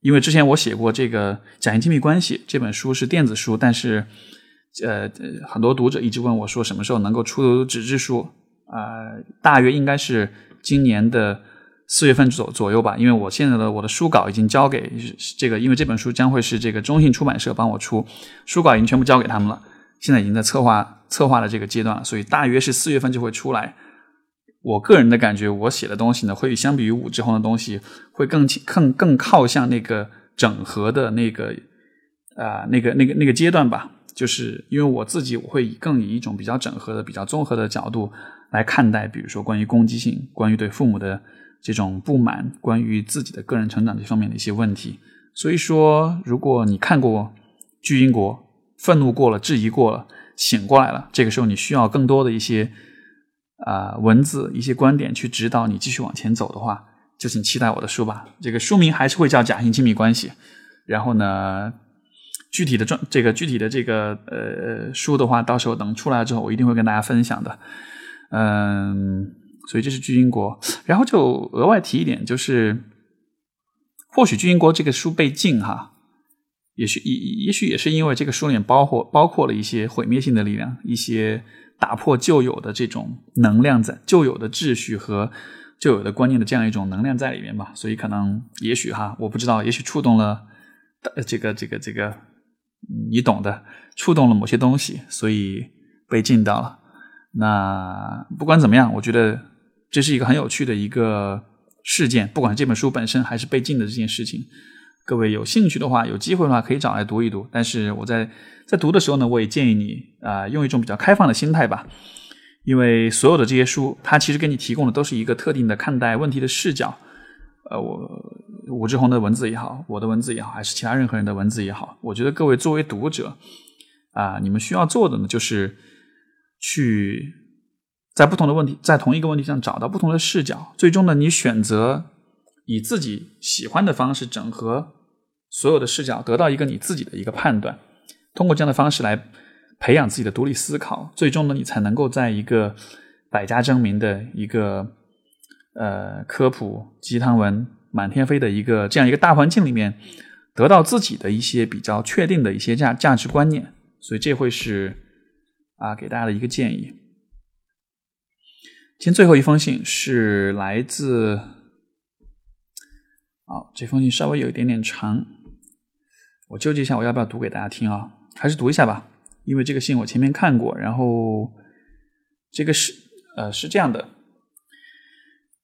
因为之前我写过这个《假性亲密关系》这本书是电子书，但是呃，很多读者一直问我说什么时候能够出纸质书啊？大约应该是今年的。四月份左左右吧，因为我现在的我的书稿已经交给这个，因为这本书将会是这个中信出版社帮我出，书稿已经全部交给他们了，现在已经在策划策划的这个阶段了，所以大约是四月份就会出来。我个人的感觉，我写的东西呢，会相比于武志红的东西，会更更更靠向那个整合的那个啊那个那个那个阶段吧，就是因为我自己我会更以一种比较整合的、比较综合的角度来看待，比如说关于攻击性，关于对父母的。这种不满，关于自己的个人成长这方面的一些问题，所以说，如果你看过《巨婴国》，愤怒过了，质疑过了，醒过来了，这个时候你需要更多的一些啊文字、一些观点去指导你继续往前走的话，就请期待我的书吧。这个书名还是会叫《假性亲密关系》，然后呢，具体的专这个具体的这个呃书的话，到时候等出来之后，我一定会跟大家分享的。嗯。所以这是巨婴国，然后就额外提一点，就是或许巨婴国这个书被禁哈，也许也也许也是因为这个书里面包括包括了一些毁灭性的力量，一些打破旧有的这种能量在旧有的秩序和旧有的观念的这样一种能量在里面吧，所以可能也许哈，我不知道，也许触动了这个这个这个你懂的，触动了某些东西，所以被禁到了。那不管怎么样，我觉得。这是一个很有趣的一个事件，不管这本书本身还是被禁的这件事情，各位有兴趣的话，有机会的话可以找来读一读。但是我在在读的时候呢，我也建议你啊，用一种比较开放的心态吧，因为所有的这些书，它其实给你提供的都是一个特定的看待问题的视角。呃，我武志红的文字也好，我的文字也好，还是其他任何人的文字也好，我觉得各位作为读者啊，你们需要做的呢，就是去。在不同的问题，在同一个问题上找到不同的视角，最终呢，你选择以自己喜欢的方式整合所有的视角，得到一个你自己的一个判断。通过这样的方式来培养自己的独立思考，最终呢，你才能够在一个百家争鸣的一个呃科普鸡汤文满天飞的一个这样一个大环境里面，得到自己的一些比较确定的一些价价值观念。所以这会是啊给大家的一个建议。今天最后一封信是来自，好，这封信稍微有一点点长，我纠结一下，我要不要读给大家听啊？还是读一下吧，因为这个信我前面看过，然后这个是呃是这样的，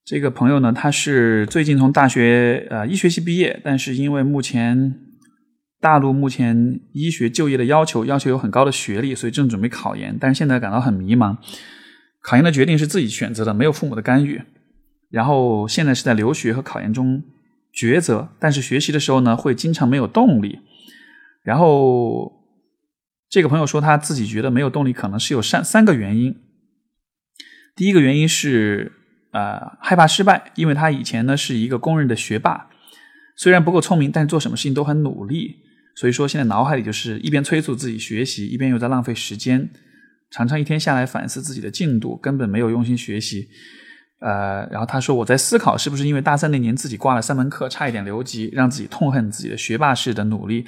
这个朋友呢，他是最近从大学呃医学系毕业，但是因为目前大陆目前医学就业的要求要求有很高的学历，所以正准备考研，但是现在感到很迷茫。考研的决定是自己选择的，没有父母的干预。然后现在是在留学和考研中抉择，但是学习的时候呢，会经常没有动力。然后这个朋友说，他自己觉得没有动力，可能是有三三个原因。第一个原因是，呃，害怕失败，因为他以前呢是一个公认的学霸，虽然不够聪明，但做什么事情都很努力。所以说，现在脑海里就是一边催促自己学习，一边又在浪费时间。常常一天下来反思自己的进度，根本没有用心学习。呃，然后他说：“我在思考，是不是因为大三那年自己挂了三门课，差一点留级，让自己痛恨自己的学霸式的努力，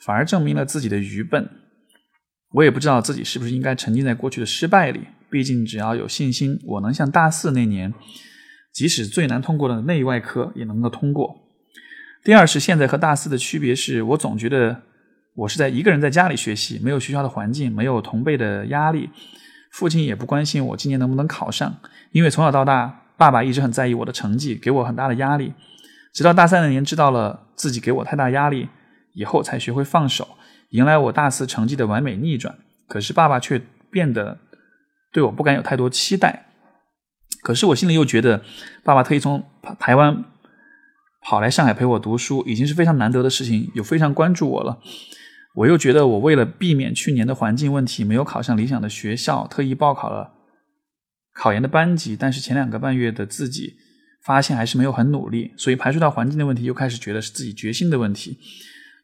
反而证明了自己的愚笨。我也不知道自己是不是应该沉浸在过去的失败里。毕竟，只要有信心，我能像大四那年，即使最难通过的内外科也能够通过。第二是现在和大四的区别是，我总觉得。”我是在一个人在家里学习，没有学校的环境，没有同辈的压力，父亲也不关心我今年能不能考上，因为从小到大，爸爸一直很在意我的成绩，给我很大的压力。直到大三那年，知道了自己给我太大压力以后，才学会放手，迎来我大四成绩的完美逆转。可是爸爸却变得对我不敢有太多期待。可是我心里又觉得，爸爸特意从台湾跑来上海陪我读书，已经是非常难得的事情，有非常关注我了。我又觉得，我为了避免去年的环境问题，没有考上理想的学校，特意报考了考研的班级。但是前两个半月的自己发现还是没有很努力，所以排除到环境的问题，又开始觉得是自己决心的问题。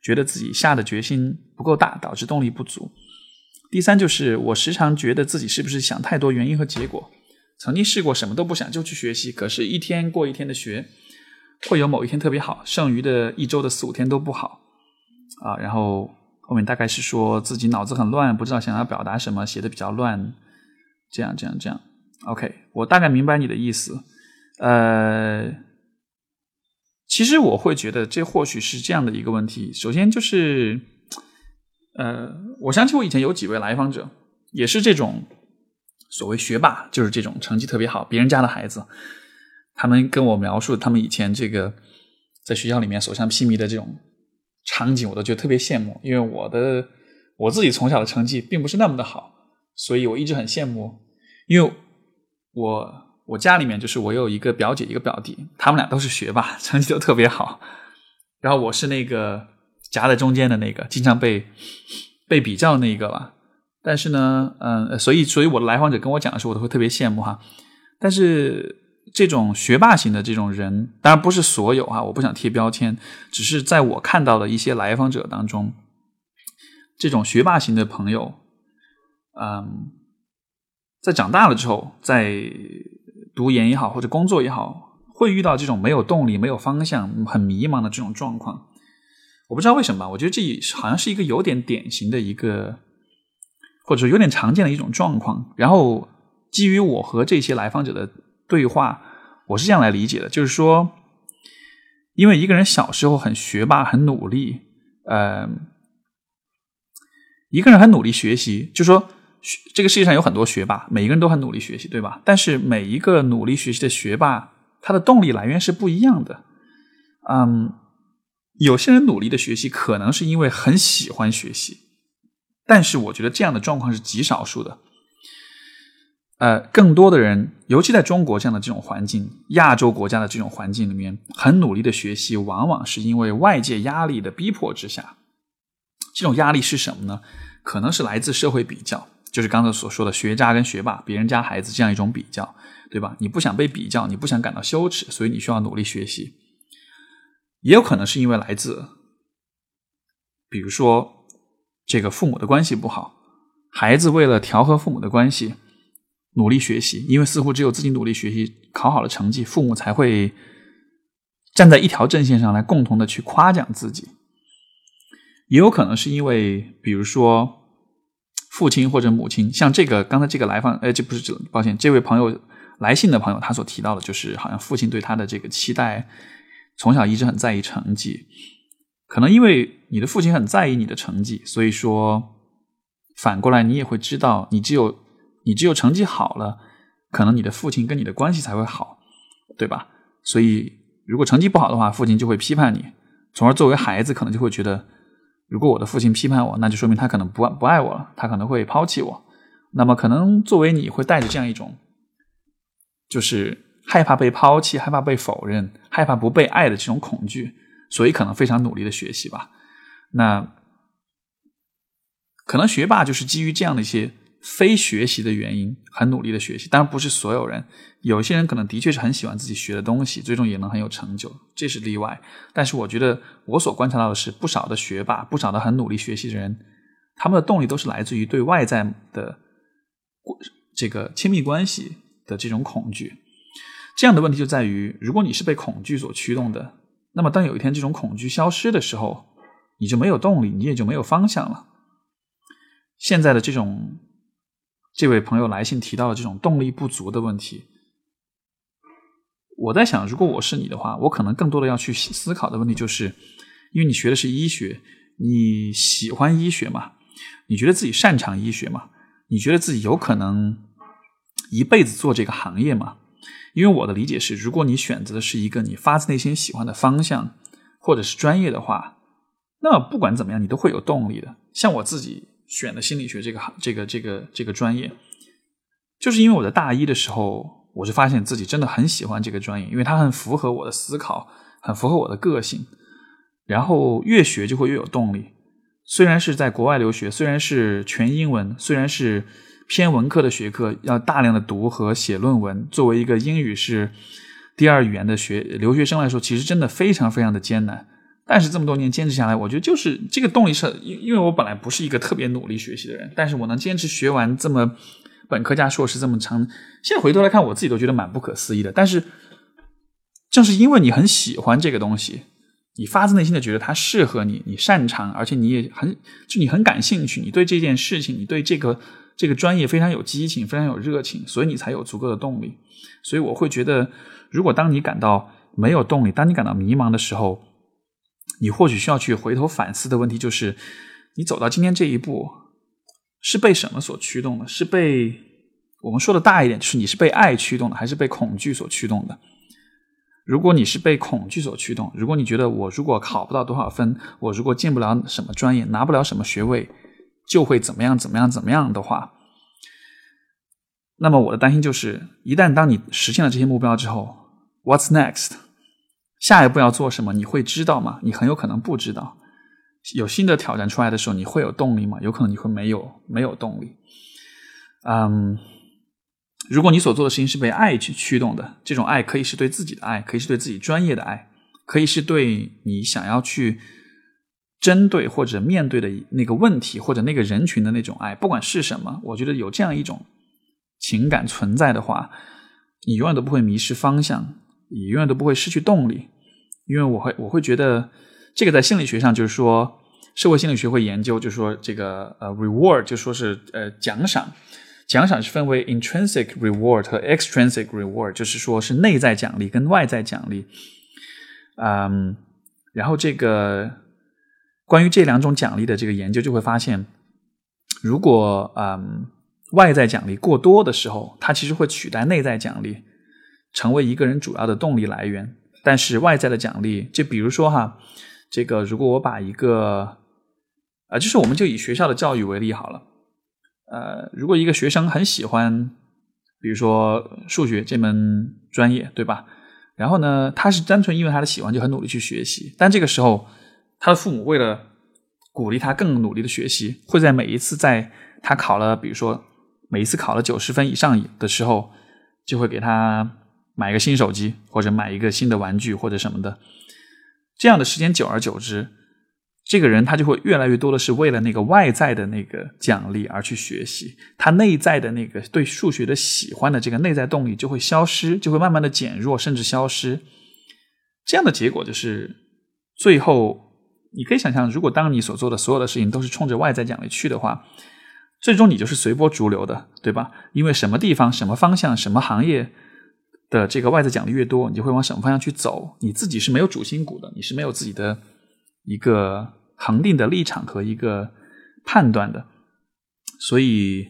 觉得自己下的决心不够大，导致动力不足。第三就是我时常觉得自己是不是想太多原因和结果。曾经试过什么都不想就去学习，可是一天过一天的学，会有某一天特别好，剩余的一周的四五天都不好啊。然后后面大概是说自己脑子很乱，不知道想要表达什么，写的比较乱，这样这样这样。OK，我大概明白你的意思。呃，其实我会觉得这或许是这样的一个问题。首先就是，呃，我想起我以前有几位来访者，也是这种。所谓学霸就是这种成绩特别好，别人家的孩子，他们跟我描述他们以前这个在学校里面所向披靡的这种场景，我都觉得特别羡慕。因为我的我自己从小的成绩并不是那么的好，所以我一直很羡慕。因为我我家里面就是我有一个表姐一个表弟，他们俩都是学霸，成绩都特别好。然后我是那个夹在中间的那个，经常被被比较那个吧。但是呢，嗯，所以，所以我的来访者跟我讲的时候，我都会特别羡慕哈。但是这种学霸型的这种人，当然不是所有哈，我不想贴标签，只是在我看到的一些来访者当中，这种学霸型的朋友，嗯，在长大了之后，在读研也好，或者工作也好，会遇到这种没有动力、没有方向、很迷茫的这种状况。我不知道为什么，我觉得这好像是一个有点典型的一个。或者说有点常见的一种状况，然后基于我和这些来访者的对话，我是这样来理解的，就是说，因为一个人小时候很学霸、很努力，呃，一个人很努力学习，就说这个世界上有很多学霸，每一个人都很努力学习，对吧？但是每一个努力学习的学霸，他的动力来源是不一样的。嗯，有些人努力的学习，可能是因为很喜欢学习。但是我觉得这样的状况是极少数的，呃，更多的人，尤其在中国这样的这种环境、亚洲国家的这种环境里面，很努力的学习，往往是因为外界压力的逼迫之下。这种压力是什么呢？可能是来自社会比较，就是刚才所说的学渣跟学霸、别人家孩子这样一种比较，对吧？你不想被比较，你不想感到羞耻，所以你需要努力学习。也有可能是因为来自，比如说。这个父母的关系不好，孩子为了调和父母的关系，努力学习，因为似乎只有自己努力学习，考好了成绩，父母才会站在一条阵线上来共同的去夸奖自己。也有可能是因为，比如说父亲或者母亲，像这个刚才这个来访，哎，这不是这，抱歉，这位朋友来信的朋友，他所提到的就是好像父亲对他的这个期待，从小一直很在意成绩。可能因为你的父亲很在意你的成绩，所以说反过来你也会知道，你只有你只有成绩好了，可能你的父亲跟你的关系才会好，对吧？所以如果成绩不好的话，父亲就会批判你，从而作为孩子可能就会觉得，如果我的父亲批判我，那就说明他可能不不爱我了，他可能会抛弃我。那么可能作为你会带着这样一种，就是害怕被抛弃、害怕被否认、害怕不被爱的这种恐惧。所以可能非常努力的学习吧，那可能学霸就是基于这样的一些非学习的原因，很努力的学习。当然不是所有人，有些人可能的确是很喜欢自己学的东西，最终也能很有成就，这是例外。但是我觉得我所观察到的是，不少的学霸，不少的很努力学习的人，他们的动力都是来自于对外在的这个亲密关系的这种恐惧。这样的问题就在于，如果你是被恐惧所驱动的。那么，当有一天这种恐惧消失的时候，你就没有动力，你也就没有方向了。现在的这种，这位朋友来信提到的这种动力不足的问题，我在想，如果我是你的话，我可能更多的要去思考的问题就是，因为你学的是医学，你喜欢医学吗？你觉得自己擅长医学吗？你觉得自己有可能一辈子做这个行业吗？因为我的理解是，如果你选择的是一个你发自内心喜欢的方向，或者是专业的话，那么不管怎么样，你都会有动力的。像我自己选的心理学这个行，这个这个这个专业，就是因为我在大一的时候，我就发现自己真的很喜欢这个专业，因为它很符合我的思考，很符合我的个性。然后越学就会越有动力。虽然是在国外留学，虽然是全英文，虽然是。偏文科的学科要大量的读和写论文，作为一个英语是第二语言的学留学生来说，其实真的非常非常的艰难。但是这么多年坚持下来，我觉得就是这个动力是，因因为我本来不是一个特别努力学习的人，但是我能坚持学完这么本科加硕士这么长，现在回头来看，我自己都觉得蛮不可思议的。但是正是因为你很喜欢这个东西，你发自内心的觉得它适合你，你擅长，而且你也很就你很感兴趣，你对这件事情，你对这个这个专业非常有激情，非常有热情，所以你才有足够的动力。所以我会觉得，如果当你感到没有动力，当你感到迷茫的时候，你或许需要去回头反思的问题就是：你走到今天这一步，是被什么所驱动的？是被我们说的大一点，就是你是被爱驱动的，还是被恐惧所驱动的？如果你是被恐惧所驱动，如果你觉得我如果考不到多少分，我如果进不了什么专业，拿不了什么学位，就会怎么样怎么样怎么样的话，那么我的担心就是：一旦当你实现了这些目标之后，What's next？下一步要做什么？你会知道吗？你很有可能不知道。有新的挑战出来的时候，你会有动力吗？有可能你会没有没有动力。嗯，如果你所做的事情是被爱去驱动的，这种爱可以是对自己的爱，可以是对自己专业的爱，可以是对你想要去针对或者面对的那个问题或者那个人群的那种爱，不管是什么，我觉得有这样一种情感存在的话，你永远都不会迷失方向，你永远都不会失去动力。因为我会我会觉得，这个在心理学上就是说，社会心理学会研究，就是说这个呃，reward 就说是呃奖赏，奖赏是分为 intrinsic reward 和 extrinsic reward，就是说是内在奖励跟外在奖励。嗯，然后这个关于这两种奖励的这个研究就会发现，如果嗯外在奖励过多的时候，它其实会取代内在奖励，成为一个人主要的动力来源。但是外在的奖励，就比如说哈，这个如果我把一个，啊，就是我们就以学校的教育为例好了，呃，如果一个学生很喜欢，比如说数学这门专业，对吧？然后呢，他是单纯因为他的喜欢就很努力去学习，但这个时候他的父母为了鼓励他更努力的学习，会在每一次在他考了，比如说每一次考了九十分以上的时候，就会给他。买个新手机，或者买一个新的玩具，或者什么的，这样的时间久而久之，这个人他就会越来越多的是为了那个外在的那个奖励而去学习，他内在的那个对数学的喜欢的这个内在动力就会消失，就会慢慢的减弱，甚至消失。这样的结果就是，最后你可以想象，如果当你所做的所有的事情都是冲着外在奖励去的话，最终你就是随波逐流的，对吧？因为什么地方、什么方向、什么行业。的这个外在奖励越多，你就会往什么方向去走？你自己是没有主心骨的，你是没有自己的一个恒定的立场和一个判断的。所以，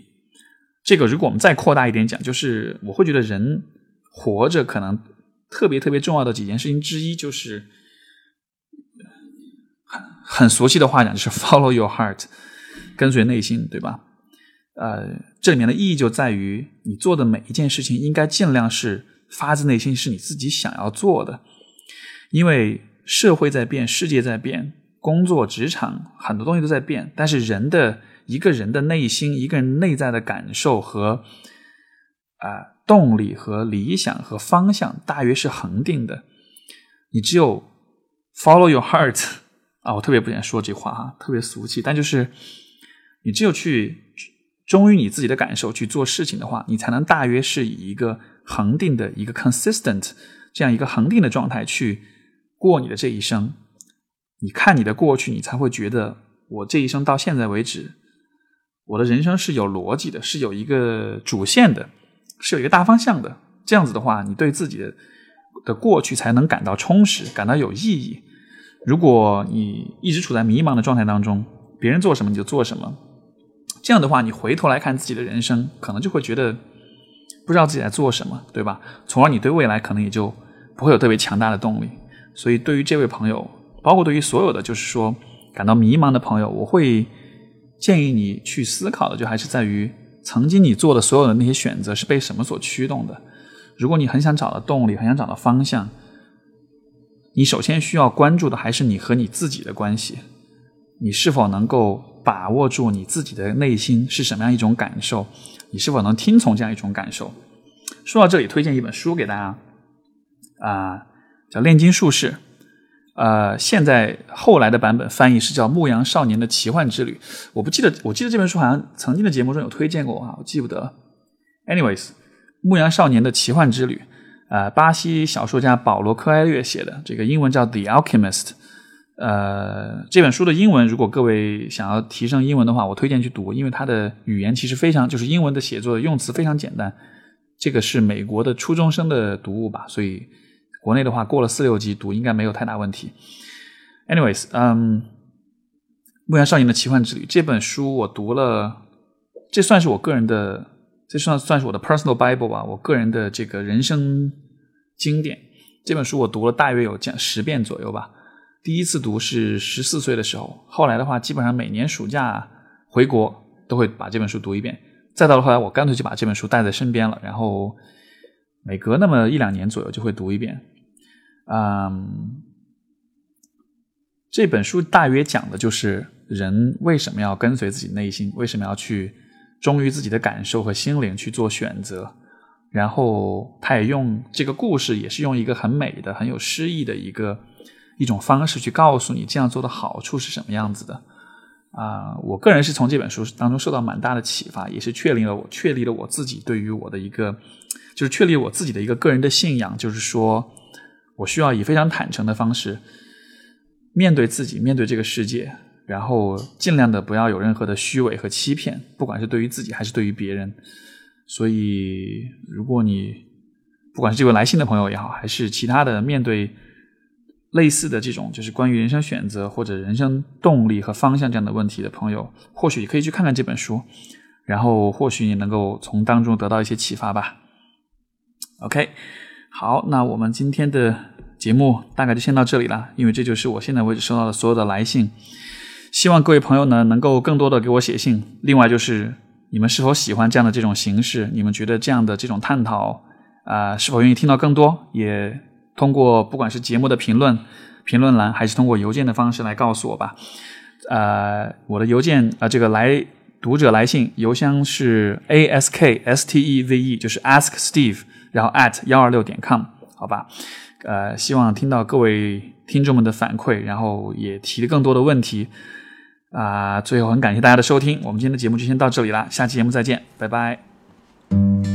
这个如果我们再扩大一点讲，就是我会觉得人活着可能特别特别重要的几件事情之一，就是很很俗气的话讲，就是 (laughs) follow your heart，跟随内心，对吧？呃，这里面的意义就在于你做的每一件事情应该尽量是。发自内心是你自己想要做的，因为社会在变，世界在变，工作职场很多东西都在变，但是人的一个人的内心，一个人内在的感受和啊动力和理想和方向，大约是恒定的。你只有 follow your heart (laughs) 啊，我特别不想说这话哈，特别俗气，但就是你只有去忠于你自己的感受去做事情的话，你才能大约是以一个。恒定的一个 consistent 这样一个恒定的状态去过你的这一生，你看你的过去，你才会觉得我这一生到现在为止，我的人生是有逻辑的，是有一个主线的，是有一个大方向的。这样子的话，你对自己的的过去才能感到充实，感到有意义。如果你一直处在迷茫的状态当中，别人做什么你就做什么，这样的话，你回头来看自己的人生，可能就会觉得。不知道自己在做什么，对吧？从而你对未来可能也就不会有特别强大的动力。所以，对于这位朋友，包括对于所有的就是说感到迷茫的朋友，我会建议你去思考的，就还是在于曾经你做的所有的那些选择是被什么所驱动的。如果你很想找到动力，很想找到方向，你首先需要关注的还是你和你自己的关系。你是否能够把握住你自己的内心是什么样一种感受？你是否能听从这样一种感受？说到这里，推荐一本书给大家，啊，叫《炼金术士》，呃，现在后来的版本翻译是叫《牧羊少年的奇幻之旅》。我不记得，我记得这本书好像曾经的节目中有推荐过啊，我记不得。Anyways，《牧羊少年的奇幻之旅》呃，巴西小说家保罗·科埃略写的，这个英文叫《The Alchemist》。呃，这本书的英文，如果各位想要提升英文的话，我推荐去读，因为它的语言其实非常，就是英文的写作用词非常简单。这个是美国的初中生的读物吧，所以国内的话过了四六级读应该没有太大问题。Anyways，嗯，《牧羊少年的奇幻之旅》这本书我读了，这算是我个人的，这算算是我的 personal bible 吧，我个人的这个人生经典。这本书我读了大约有将十遍左右吧。第一次读是十四岁的时候，后来的话，基本上每年暑假回国都会把这本书读一遍。再到了后来，我干脆就把这本书带在身边了，然后每隔那么一两年左右就会读一遍。嗯，这本书大约讲的就是人为什么要跟随自己内心，为什么要去忠于自己的感受和心灵去做选择。然后他也用这个故事，也是用一个很美的、很有诗意的一个。一种方式去告诉你这样做的好处是什么样子的啊！我个人是从这本书当中受到蛮大的启发，也是确立了我确立了我自己对于我的一个，就是确立我自己的一个个人的信仰，就是说我需要以非常坦诚的方式面对自己，面对这个世界，然后尽量的不要有任何的虚伪和欺骗，不管是对于自己还是对于别人。所以，如果你不管是这位来信的朋友也好，还是其他的面对。类似的这种就是关于人生选择或者人生动力和方向这样的问题的朋友，或许也可以去看看这本书，然后或许你能够从当中得到一些启发吧。OK，好，那我们今天的节目大概就先到这里了，因为这就是我现在为止收到的所有的来信。希望各位朋友呢能够更多的给我写信。另外就是你们是否喜欢这样的这种形式？你们觉得这样的这种探讨啊，是否愿意听到更多？也。通过不管是节目的评论、评论栏，还是通过邮件的方式来告诉我吧。呃，我的邮件啊，这个来读者来信邮箱是 a s k s t e v e，就是 ask Steve，然后 at 幺二六点 com，好吧。呃，希望听到各位听众们的反馈，然后也提更多的问题。啊，最后很感谢大家的收听，我们今天的节目就先到这里了，下期节目再见，拜拜。